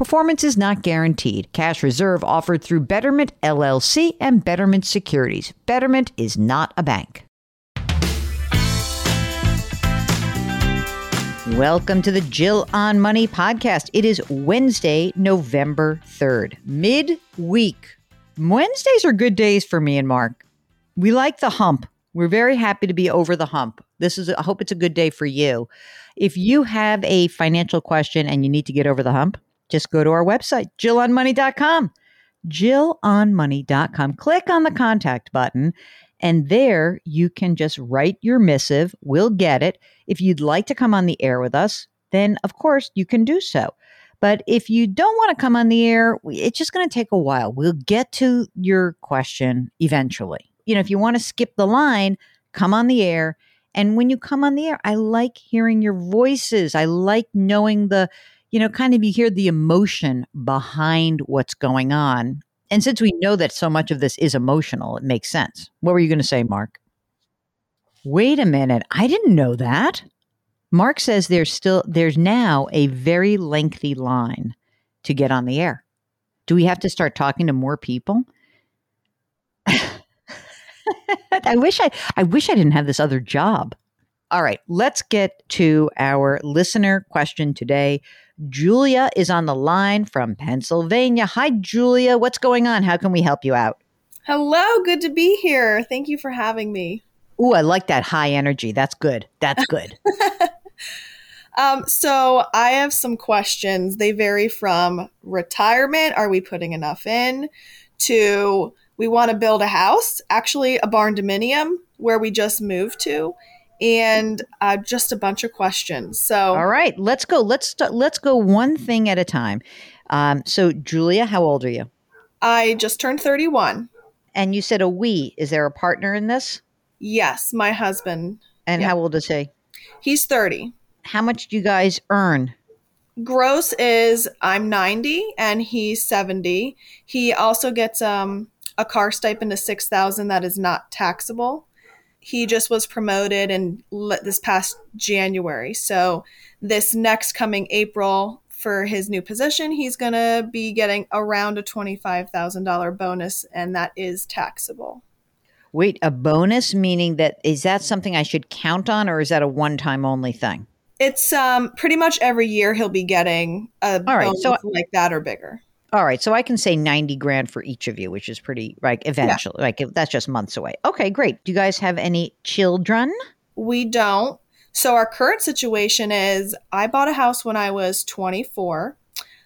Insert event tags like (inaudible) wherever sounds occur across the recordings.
Performance is not guaranteed. Cash reserve offered through Betterment LLC and Betterment Securities. Betterment is not a bank. Welcome to the Jill on Money podcast. It is Wednesday, November 3rd, mid-week. Wednesdays are good days for me and Mark. We like the hump. We're very happy to be over the hump. This is I hope it's a good day for you. If you have a financial question and you need to get over the hump, just go to our website, jillonmoney.com. Jillonmoney.com. Click on the contact button, and there you can just write your missive. We'll get it. If you'd like to come on the air with us, then of course you can do so. But if you don't want to come on the air, it's just going to take a while. We'll get to your question eventually. You know, if you want to skip the line, come on the air. And when you come on the air, I like hearing your voices. I like knowing the you know, kind of you hear the emotion behind what's going on. And since we know that so much of this is emotional, it makes sense. What were you going to say, Mark? Wait a minute. I didn't know that. Mark says there's still there's now a very lengthy line to get on the air. Do we have to start talking to more people? (laughs) I wish I I wish I didn't have this other job. All right, let's get to our listener question today. Julia is on the line from Pennsylvania. Hi, Julia. What's going on? How can we help you out? Hello, good to be here. Thank you for having me. Ooh, I like that high energy. That's good. That's good. (laughs) um, so I have some questions. They vary from retirement, are we putting enough in, to we want to build a house, actually a barn dominium where we just moved to, and uh, just a bunch of questions. So, all right, let's go. Let's st- let's go one thing at a time. Um, so, Julia, how old are you? I just turned thirty-one. And you said a we. Is there a partner in this? Yes, my husband. And how old is he? He's thirty. How much do you guys earn? Gross is I'm ninety and he's seventy. He also gets um a car stipend of six thousand that is not taxable he just was promoted in this past January. So this next coming April for his new position, he's going to be getting around a $25,000 bonus and that is taxable. Wait, a bonus meaning that is that something I should count on or is that a one-time only thing? It's um pretty much every year he'll be getting a All right, so like that or bigger. All right, so I can say 90 grand for each of you, which is pretty like eventually yeah. like that's just months away. Okay, great. Do you guys have any children? We don't. So our current situation is I bought a house when I was 24.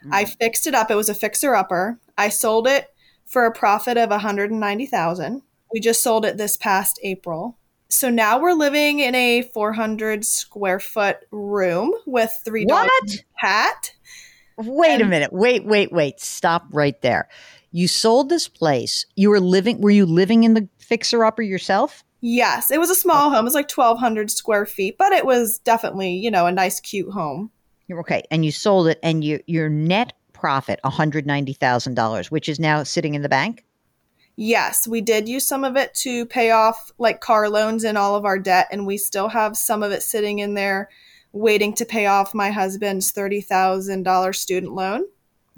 Mm-hmm. I fixed it up. It was a fixer upper. I sold it for a profit of 190,000. We just sold it this past April. So now we're living in a 400 square foot room with three dogs cat Wait a minute. Wait, wait, wait. Stop right there. You sold this place. You were living, were you living in the fixer upper yourself? Yes. It was a small home. It was like 1,200 square feet, but it was definitely, you know, a nice, cute home. Okay. And you sold it, and you, your net profit, $190,000, which is now sitting in the bank? Yes, we did use some of it to pay off like car loans and all of our debt, and we still have some of it sitting in there waiting to pay off my husband's $30,000 student loan.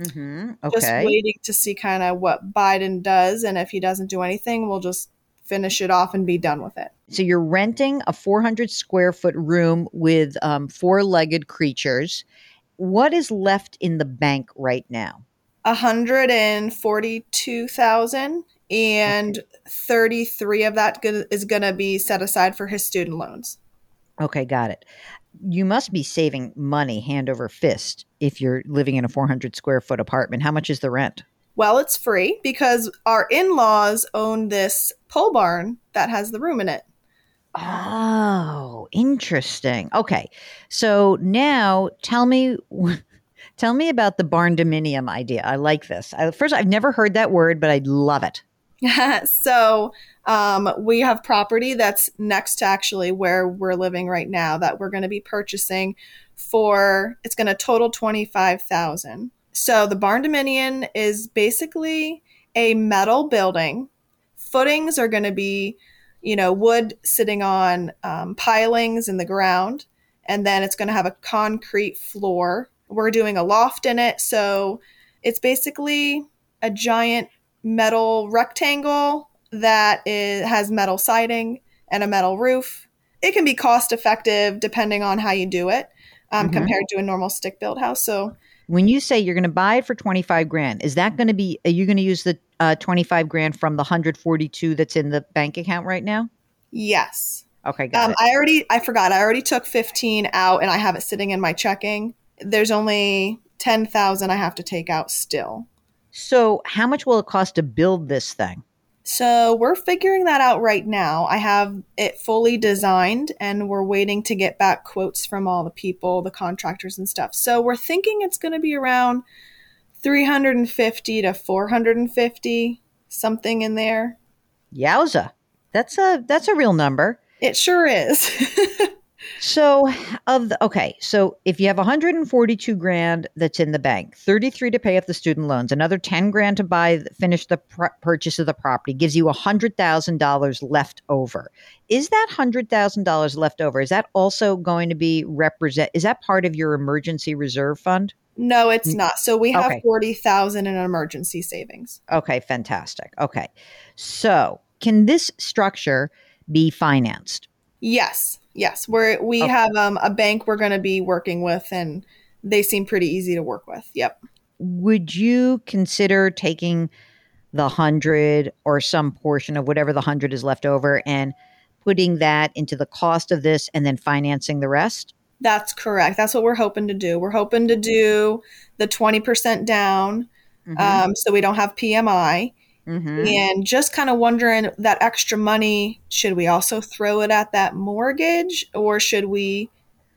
Mm-hmm. Just waiting to see kind of what Biden does, and if he doesn't do anything, we'll just finish it off and be done with it. So you're renting a 400 square foot room with um, four legged creatures. What is left in the bank right now? 142,000 and 33 of that is going to be set aside for his student loans. Okay, got it. You must be saving money hand over fist if you're living in a 400 square foot apartment. How much is the rent? Well, it's free because our in-laws own this pole barn that has the room in it. Oh, interesting. Okay. So now tell me (laughs) tell me about the barn dominium idea. I like this. I, first I've never heard that word, but I love it. (laughs) so um, we have property that's next to actually where we're living right now that we're going to be purchasing for it's going to total 25000 so the barn dominium is basically a metal building. Footings are going to be you know wood sitting on um, pilings in the ground and then it's going to have a concrete floor. We're doing a loft in it so it's basically a giant metal rectangle that is, has metal siding and a metal roof. It can be cost effective depending on how you do it um, Mhm. compared to a normal stick built house. So, When you say you're going to buy it for 25 grand, is that going to be are you going to use the uh, 25 grand from the 142 that's in the bank account right now? yes. Okay, got Um, it. I already, I forgot, I already took 15 out and I have it sitting in my checking. There's only 10,000 I have to take out still. So, how much will it cost to build this thing? So we're figuring that out right now. I have it fully designed and we're waiting to get back quotes from all the people, the contractors and stuff. So we're thinking it's going to be around 350 to 450, something in there. Yowza. That's a that's a real number. It sure is. (laughs) So, of the okay, so if you have 142 grand that's in the bank, 33 to pay off the student loans, another 10 grand to buy finish the pr- purchase of the property gives you $100,000 left over. Is that $100,000 left over? Is that also going to be represent is that part of your emergency reserve fund? no, it's not. So we have Okay. 40,000 in emergency savings. Okay, fantastic. Okay. So, can this structure be financed? Yes. Yes. We're we Okay. have um, a bank we're going to be working with and they seem pretty easy to work with. Yep. would you consider taking the hundred or some portion of whatever the hundred is left over and putting that into the cost of this and then financing the rest? That's correct. That's what we're hoping to do. We're hoping to do the 20% down um, so we don't have PMI. Mhm. And just kind of wondering that extra money, should we also throw it at that mortgage or should we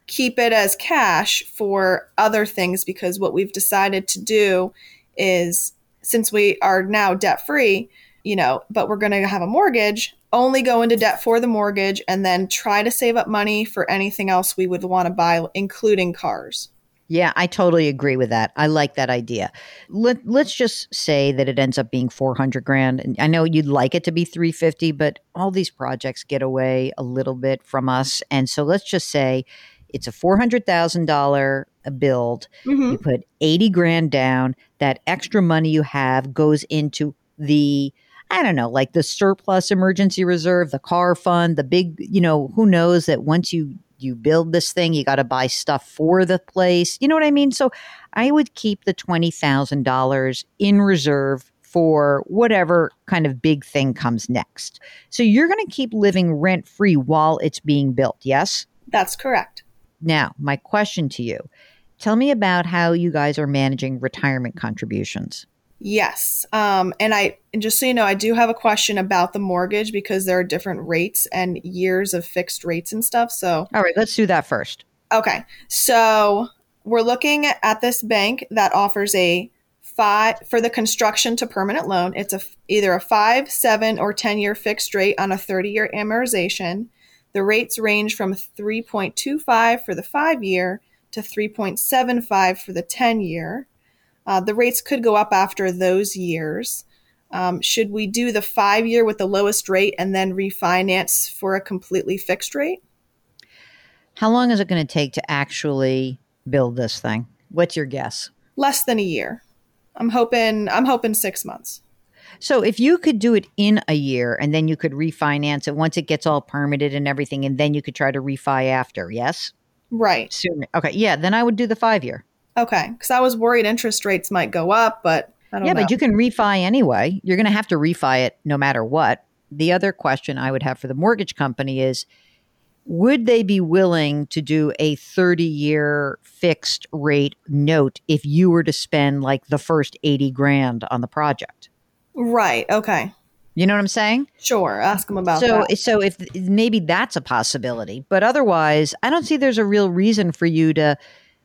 keep it as cash for other things? Because what we've decided to do is since we are now debt free, you know, but we're going to have a mortgage, only go into debt for the mortgage and then try to save up money for anything else we would want to buy, including cars. Yeah, I totally agree with that. I like that idea. Let, let's just say that it ends up being 400 grand. And I know you'd like it to be 350, but all these projects get away a little bit from us. And so let's just say it's a $400,000 build. Mhm. You put 80 grand down. That extra money you have goes into the, I don't know, like the surplus emergency reserve, the car fund, the big, you know, who knows that once you you build this thing, you got to buy stuff for the place. You know what I mean? So I would keep the $20,000 in reserve for whatever kind of big thing comes next. So you're going to keep living rent free while it's being built. Yes? That's correct. Now, my question to you tell me about how you guys are managing retirement contributions. Yes. Um, and I, and just so you know, I do have a question about the mortgage because there are different rates and years of fixed rates and stuff. So, All right, let's do that first. okay. So we're looking at this bank that offers a five for the construction to permanent loan. It's a either a five, seven, or 10 year fixed rate on a 30 year amortization. The rates range from 3.25 for the five year to 3.75 for the 10 year. Uh, the rates could go up after those years. Um, should we do the five year with the lowest rate and then refinance for a completely fixed rate? How long is it going to take to actually build this thing? What's your guess? Less than a year. I'm hoping. I'm hoping six months. So if you could do it in a year and then you could refinance it once it gets all permitted and everything, and then you could try to refi after, yes? Right. Soon. Okay. Yeah. Then I would do the five year. Okay. Because I was worried interest rates might go up, but I don't yeah, know. but you can refi anyway. You're going to have to refi it no matter what. The other question I would have for the mortgage company is would they be willing to do a 30 year fixed rate note if you were to spend like the first 80 grand on the project? Right. Okay. You know what I'm saying? Sure. Ask them about so, that. So if maybe that's a possibility, but otherwise, I don't see there's a real reason for you to.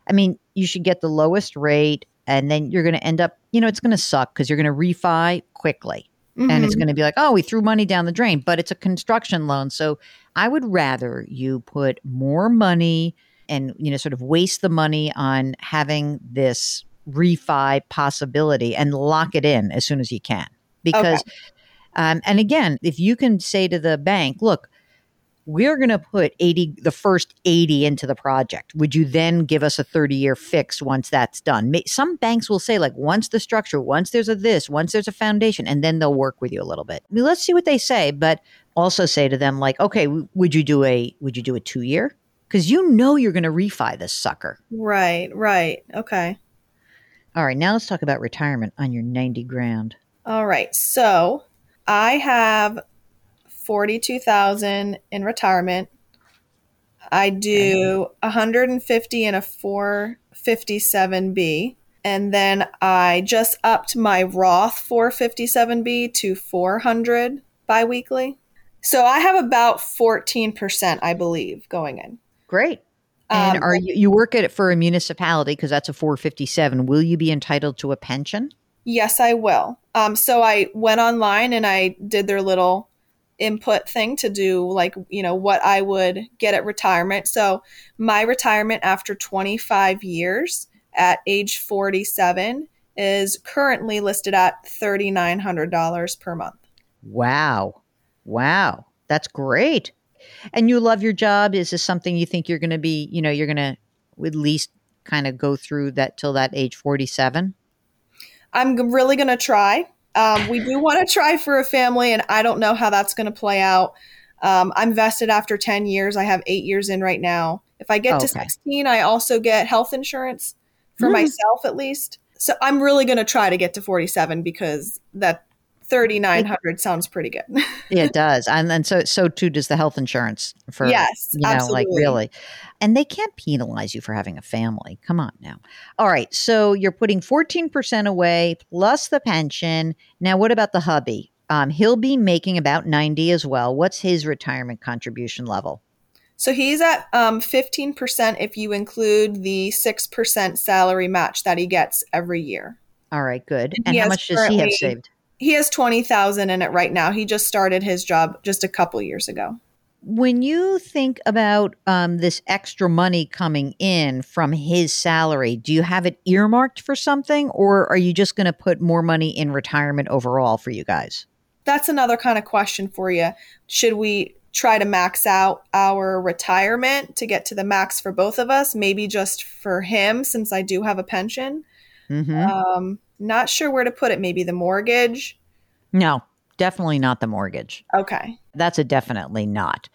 I mean, you should get the lowest rate, and then you're going to end up. You know, it's going to suck because you're going to refi quickly, Mm-hmm. and it's going to be like, oh, we threw money down the drain, but it's a construction loan. So I would rather you put more money and you know sort of waste the money on having this refi possibility and lock it in as soon as you can because um, and again if you can say to the bank look we're going to put 80 the first 80 into the project would you then give us a 30 year fix once that's done May- some banks will say like once the structure once there's a this once there's a foundation and then they'll work with you a little bit I mean, let's see what they say but also say to them like okay would you do a would you do a two year because you know you're going to refi this sucker right. Right. Okay. all right now let's talk about retirement on your 90 grand All right. So I have forty-two thousand in retirement. I do 150 in a 457b, and then I just upped my Roth 457b to 400 biweekly. So I have about 14%, I believe, going in. Great. And Um, are you, you work at it for a municipality because that's a 457. Will you be entitled to a pension? Yes, I will. Um, so I went online and I did their little input thing to do like you know what I would get at retirement. So my retirement after 25 years at age 47 is currently listed at $3900 per month. Wow. Wow. That's great. And you love your job. Is this something you think you're going to be, you know, you're going to at least kind of go through that till that age 47? I'm really going to try. Um, we do want to try for a family, and I don't know how that's going to play out. Um, I'm vested after 10 years. I have eight years in right now. If I get to Okay. 16, I also get health insurance for Hmm. myself at least. So I'm really going to try to get to 47 because that 3900 sounds pretty good. Yeah, (laughs) it does. And then so so too does the health insurance for yes, you know, absolutely. like really. And they can't penalize you for having a family. Come on now. All right. So you're putting 14% away plus the pension. Now, what about the hubby? Um, he'll be making about 90 as well. What's his retirement contribution level? So he's at um, 15% if you include the 6% salary match that he gets every year. All right, good. And And how much does he have saved? He has 20,000 in it right now. He just started his job just a couple years ago. When you think about um, this extra money coming in from his salary, do you have it earmarked for something, or are you just going to put more money in retirement overall for you guys? That's another kind of question for you. Should we try to max out our retirement to get to the max for both of us? Maybe just for him, since I do have a pension. Hmm Um, not sure where to put it. Maybe the mortgage. No, definitely not the mortgage. Okay. That's a definitely not.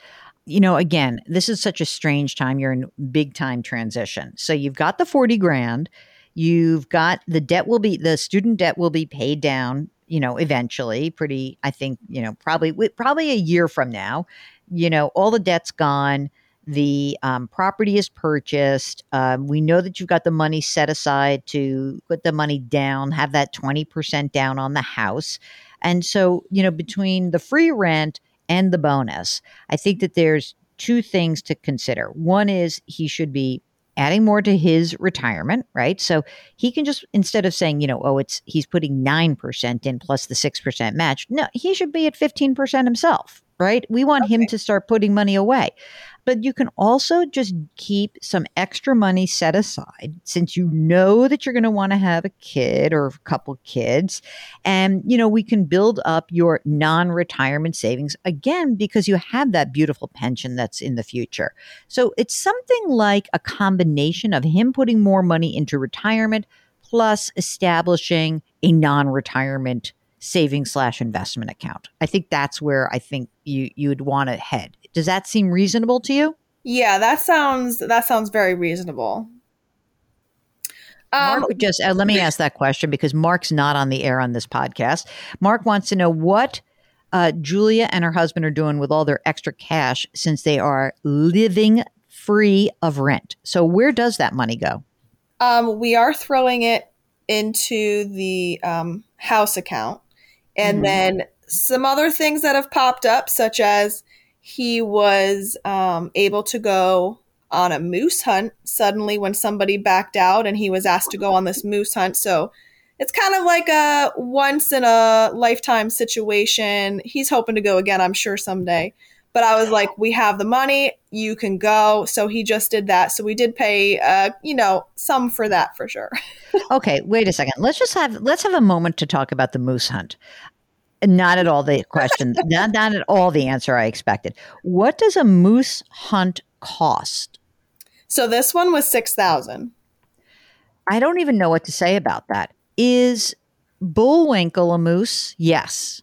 You know, again, this is such a strange time. You're in big time transition. So you've got the 40 grand, you've got the debt will be, the student debt will be paid down, you know, eventually, pretty, I think, you know, probably, probably a year from now. You know, all the debt's gone. The um, property is purchased. Um, we know that you've got the money set aside to put the money down, have that 20% down on the house. And so, you know, between the free rent and the bonus, I think that there's two things to consider. One is he should be adding more to his retirement, right? So he can just instead of saying, you know, oh, it's he's putting 9% in plus the 6% match, no, he should be at 15% himself. right? We want okay. him to start putting money away. But you can also just keep some extra money set aside since you know that you're going to want to have a kid or a couple kids. And, you know, we can build up your non retirement savings again because you have that beautiful pension that's in the future. So it's something like a combination of him putting more money into retirement plus establishing a non retirement savings slash investment account. I think that's where I think you you would want to head. Does that seem reasonable to you? Yeah, that sounds that sounds very reasonable. Um, Mark just uh, let me ask that question because Mark's not on the air on this podcast. Mark wants to know what uh, Julia and her husband are doing with all their extra cash since they are living free of rent. So where does that money go? Um, we are throwing it into the um, house account, and mm-hmm. then some other things that have popped up, such as he was um, able to go on a moose hunt suddenly when somebody backed out and he was asked to go on this moose hunt. So it's kind of like a once in a lifetime situation. He's hoping to go again, I'm sure, someday. But I was like, we have the money, you can go. So he just did that. So we did pay, uh, you know, some for that for sure. (laughs) okay, wait a second. Let's just have let's have a moment to talk about the moose hunt. Not at all the (laughs) question, not, not at all the answer I expected. What does a moose hunt cost? So this one was 6000 I don't even know what to say about that. Is Bullwinkle a moose? Yes.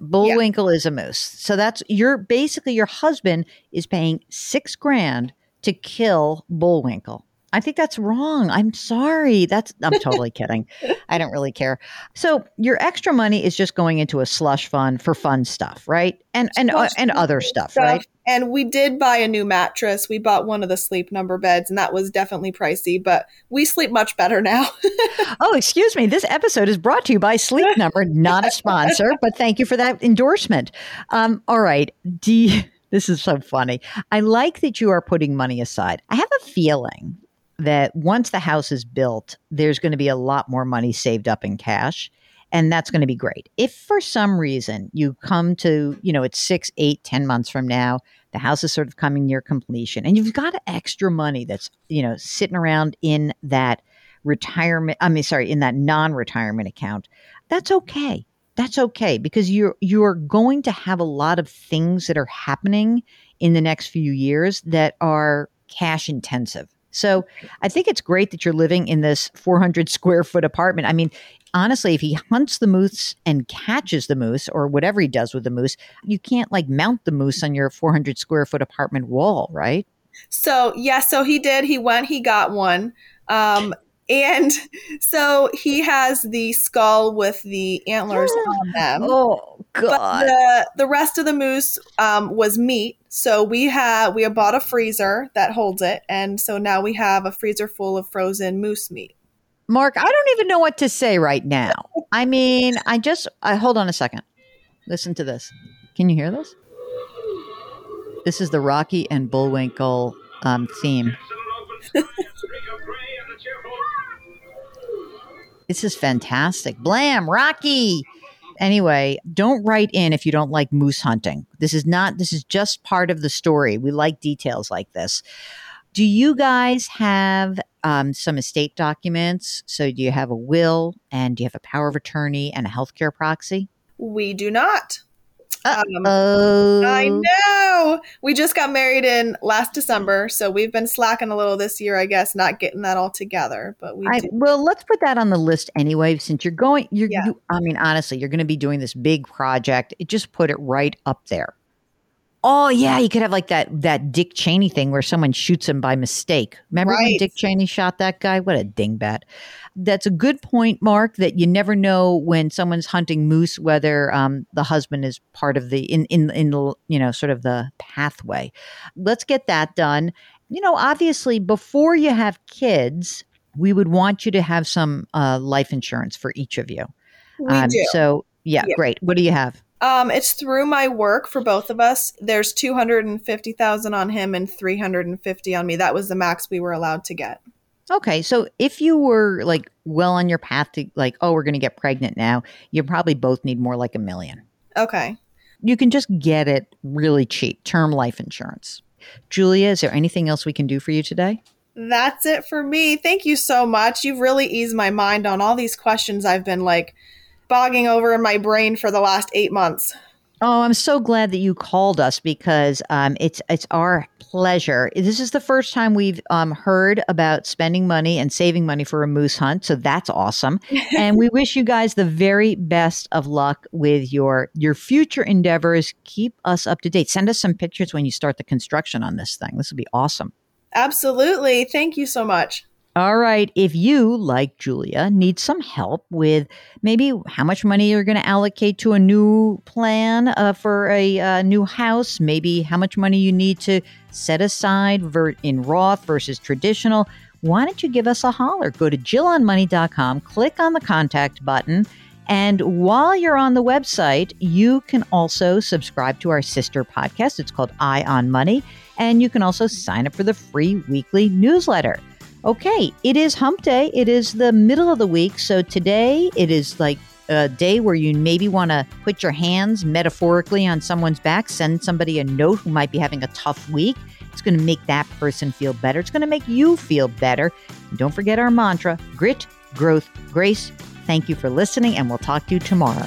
Bullwinkle yeah. is a moose. So that's you're basically your husband is paying six grand to kill Bullwinkle. I think that's wrong. I'm sorry. That's I'm totally kidding. (laughs) I don't really care. So your extra money is just going into a slush fund for fun stuff, right? And and uh, and other stuff, stuff, right? And we did buy a new mattress. We bought one of the sleep number beds, and that was definitely pricey, but we sleep much better now. (laughs) oh, excuse me. This episode is brought to you by Sleep (laughs) Number, not a sponsor, but thank you for that endorsement. Um, all right. You, this is so funny. I like that you are putting money aside. I have a feeling that once the house is built, there's going to be a lot more money saved up in cash. And that's going to be great. If for some reason you come to, you know, it's six, eight, ten months from now, the house is sort of coming near completion, and you've got extra money that's, you know, sitting around in that retirement, I mean, sorry, in that non retirement account, that's okay. That's okay because you're you're going to have a lot of things that are happening in the next few years that are cash intensive so I think it's great that you're living in this 400 square foot apartment. I mean, honestly, if he hunts the moose and catches the moose or whatever he does with the moose, you can't like mount the moose on your 400 square foot apartment wall, right? So, yeah, so he did. He went, he got one. Um, and so he has the skull with the antlers on them. Oh god! But the the rest of the moose um, was meat. So we have we have bought a freezer that holds it, and so now we have a freezer full of frozen moose meat. Mark, I don't even know what to say right now. I mean, I just I hold on a second. Listen to this. Can you hear this? This is the Rocky and Bullwinkle um, theme. (laughs) This is fantastic. Blam, Rocky. Anyway, don't write in if you don't like moose hunting. This is not, this is just part of the story. We like details like this. Do you guys have um, some estate documents? So, do you have a will and do you have a power of attorney and a healthcare proxy? We do not. Um, I know. We just got married in last December, so we've been slacking a little this year, I guess, not getting that all together. But we I, well, let's put that on the list anyway. Since you're going, you're, yeah. you, I mean, honestly, you're going to be doing this big project. It just put it right up there. Oh yeah, you could have like that that Dick Cheney thing where someone shoots him by mistake. Remember right. when Dick Cheney shot that guy? What a dingbat. That's a good point, Mark. That you never know when someone's hunting moose whether um, the husband is part of the in in in the you know sort of the pathway. Let's get that done. You know, obviously, before you have kids, we would want you to have some uh, life insurance for each of you. We um, do. So yeah, yeah, great. What do you have? Um, it's through my work for both of us. There's 250,000 on him and 350 on me. That was the max we were allowed to get. Okay, so if you were like well on your path to like, oh, we're going to get pregnant now, you probably both need more like a million. Okay. you can just get it really cheap, term life insurance. Julia, is there anything else we can do for you today? That's it for me. Thank you so much. You've really eased my mind on all these questions I've been like bogging over in my brain for the last eight months. Oh, I'm so glad that you called us because um, it's it's our pleasure. This is the first time we've um, heard about spending money and saving money for a moose hunt, so that's awesome. (laughs) and we wish you guys the very best of luck with your your future endeavors. Keep us up to date. Send us some pictures when you start the construction on this thing. This will be awesome. Absolutely. Thank you so much. All right. If you, like Julia, need some help with maybe how much money you're going to allocate to a new plan uh, for a uh, new house, maybe how much money you need to set aside ver- in Roth versus traditional, why don't you give us a holler? Go to JillOnMoney.com, click on the contact button. And while you're on the website, you can also subscribe to our sister podcast. It's called Eye on Money. And you can also sign up for the free weekly newsletter. Okay, it is hump day. It is the middle of the week. So today it is like a day where you maybe want to put your hands metaphorically on someone's back, send somebody a note who might be having a tough week. It's going to make that person feel better. It's going to make you feel better. And don't forget our mantra grit, growth, grace. Thank you for listening, and we'll talk to you tomorrow.